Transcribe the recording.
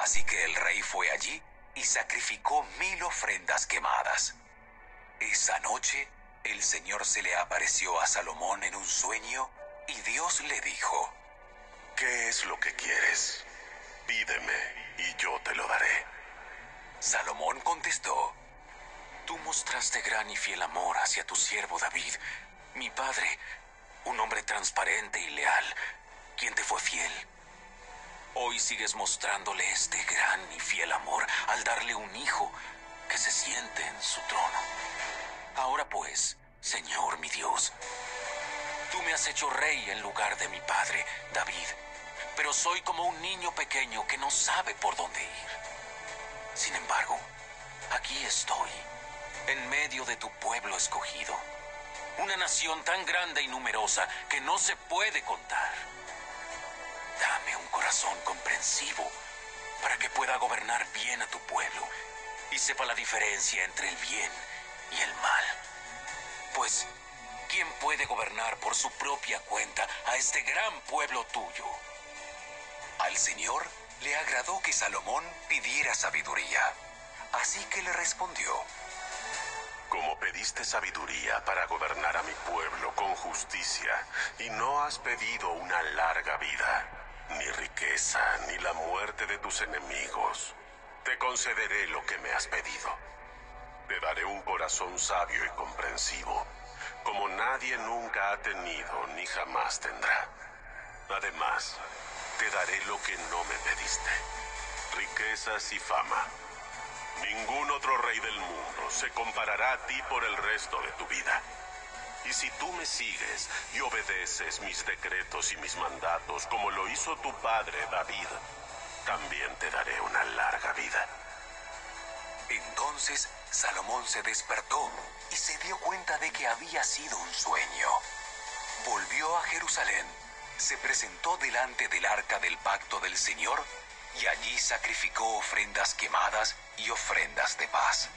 Así que el rey fue allí y sacrificó mil ofrendas quemadas. Esa noche el Señor se le apareció a Salomón en un sueño y Dios le dijo, ¿Qué es lo que quieres? Pídeme y yo te lo daré. Salomón contestó, Tú mostraste gran y fiel amor hacia tu siervo David, mi padre, un hombre transparente y leal, quien te fue fiel. Hoy sigues mostrándole este gran y fiel amor al darle un hijo que se siente en su trono. Ahora pues, Señor mi Dios, tú me has hecho rey en lugar de mi padre, David, pero soy como un niño pequeño que no sabe por dónde ir. Sin embargo, aquí estoy en medio de tu pueblo escogido. Una nación tan grande y numerosa que no se puede contar. Comprensivo para que pueda gobernar bien a tu pueblo y sepa la diferencia entre el bien y el mal. Pues, ¿quién puede gobernar por su propia cuenta a este gran pueblo tuyo? Al Señor le agradó que Salomón pidiera sabiduría, así que le respondió. Como pediste sabiduría para gobernar a mi pueblo con justicia, y no has pedido una larga vida, ni riqueza, ni la muerte de tus enemigos, te concederé lo que me has pedido. Te daré un corazón sabio y comprensivo, como nadie nunca ha tenido ni jamás tendrá. Además, te daré lo que no me pediste, riquezas y fama Ningún otro rey del mundo se comparará a ti por el resto de tu vida. Y si tú me sigues y obedeces mis decretos y mis mandatos como lo hizo tu padre David, también te daré una larga vida. Entonces Salomón se despertó y se dio cuenta de que había sido un sueño. Volvió a Jerusalén, se presentó delante del arca del pacto del Señor y allí sacrificó ofrendas quemadas y ofrendas de paz.